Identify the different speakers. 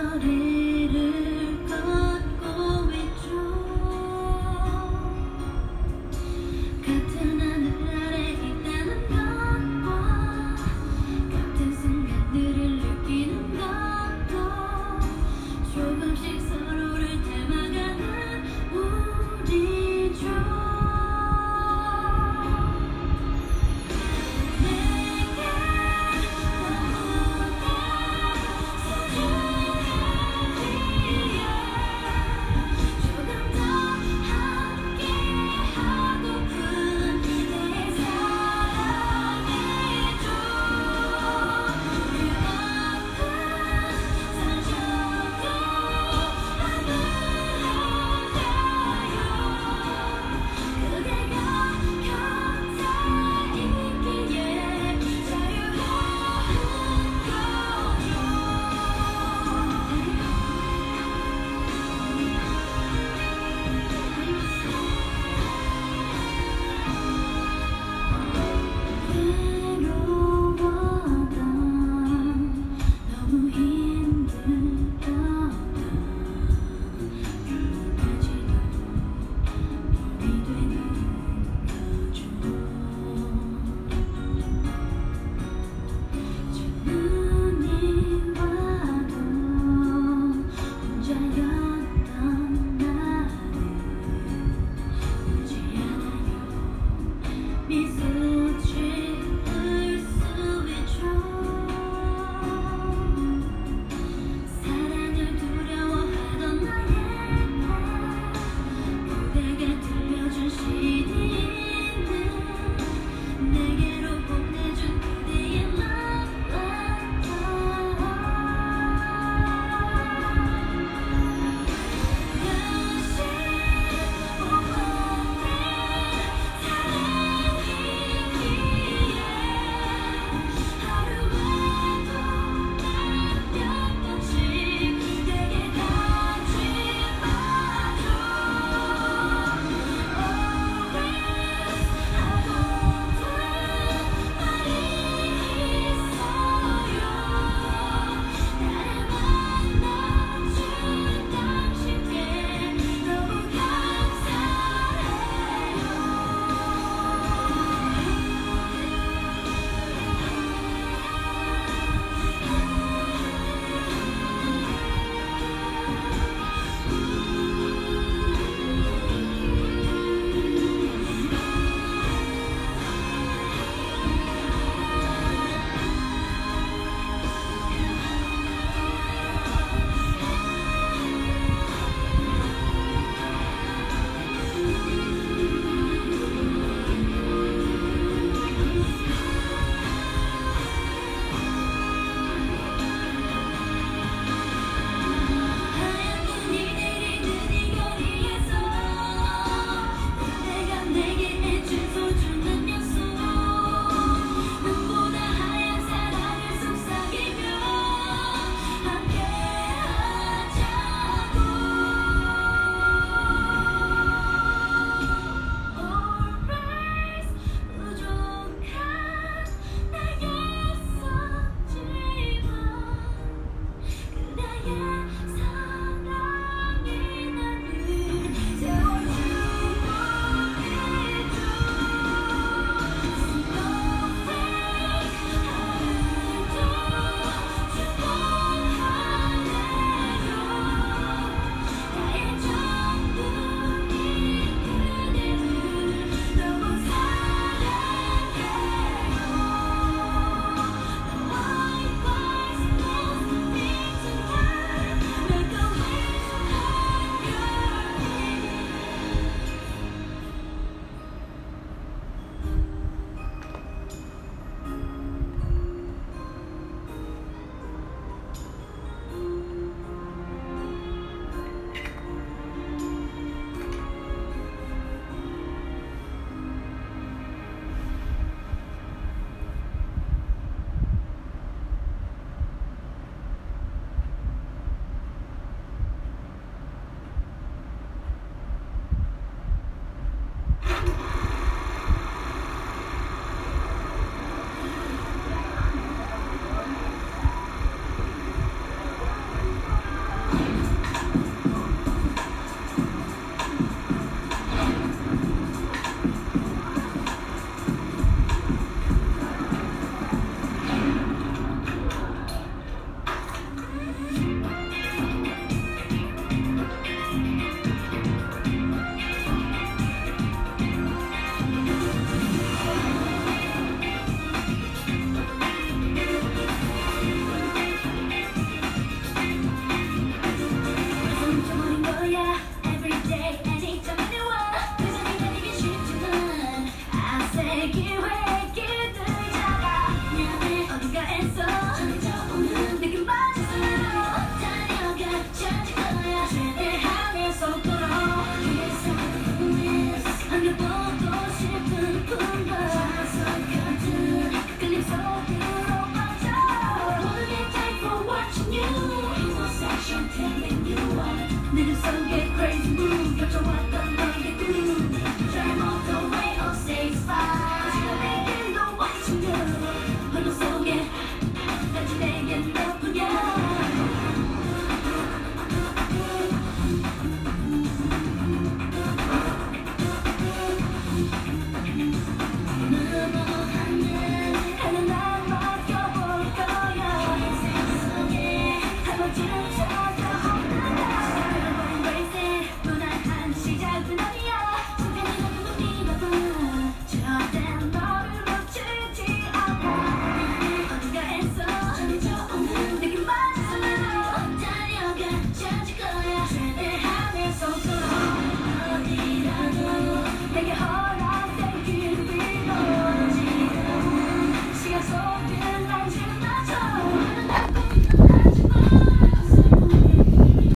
Speaker 1: cloudy.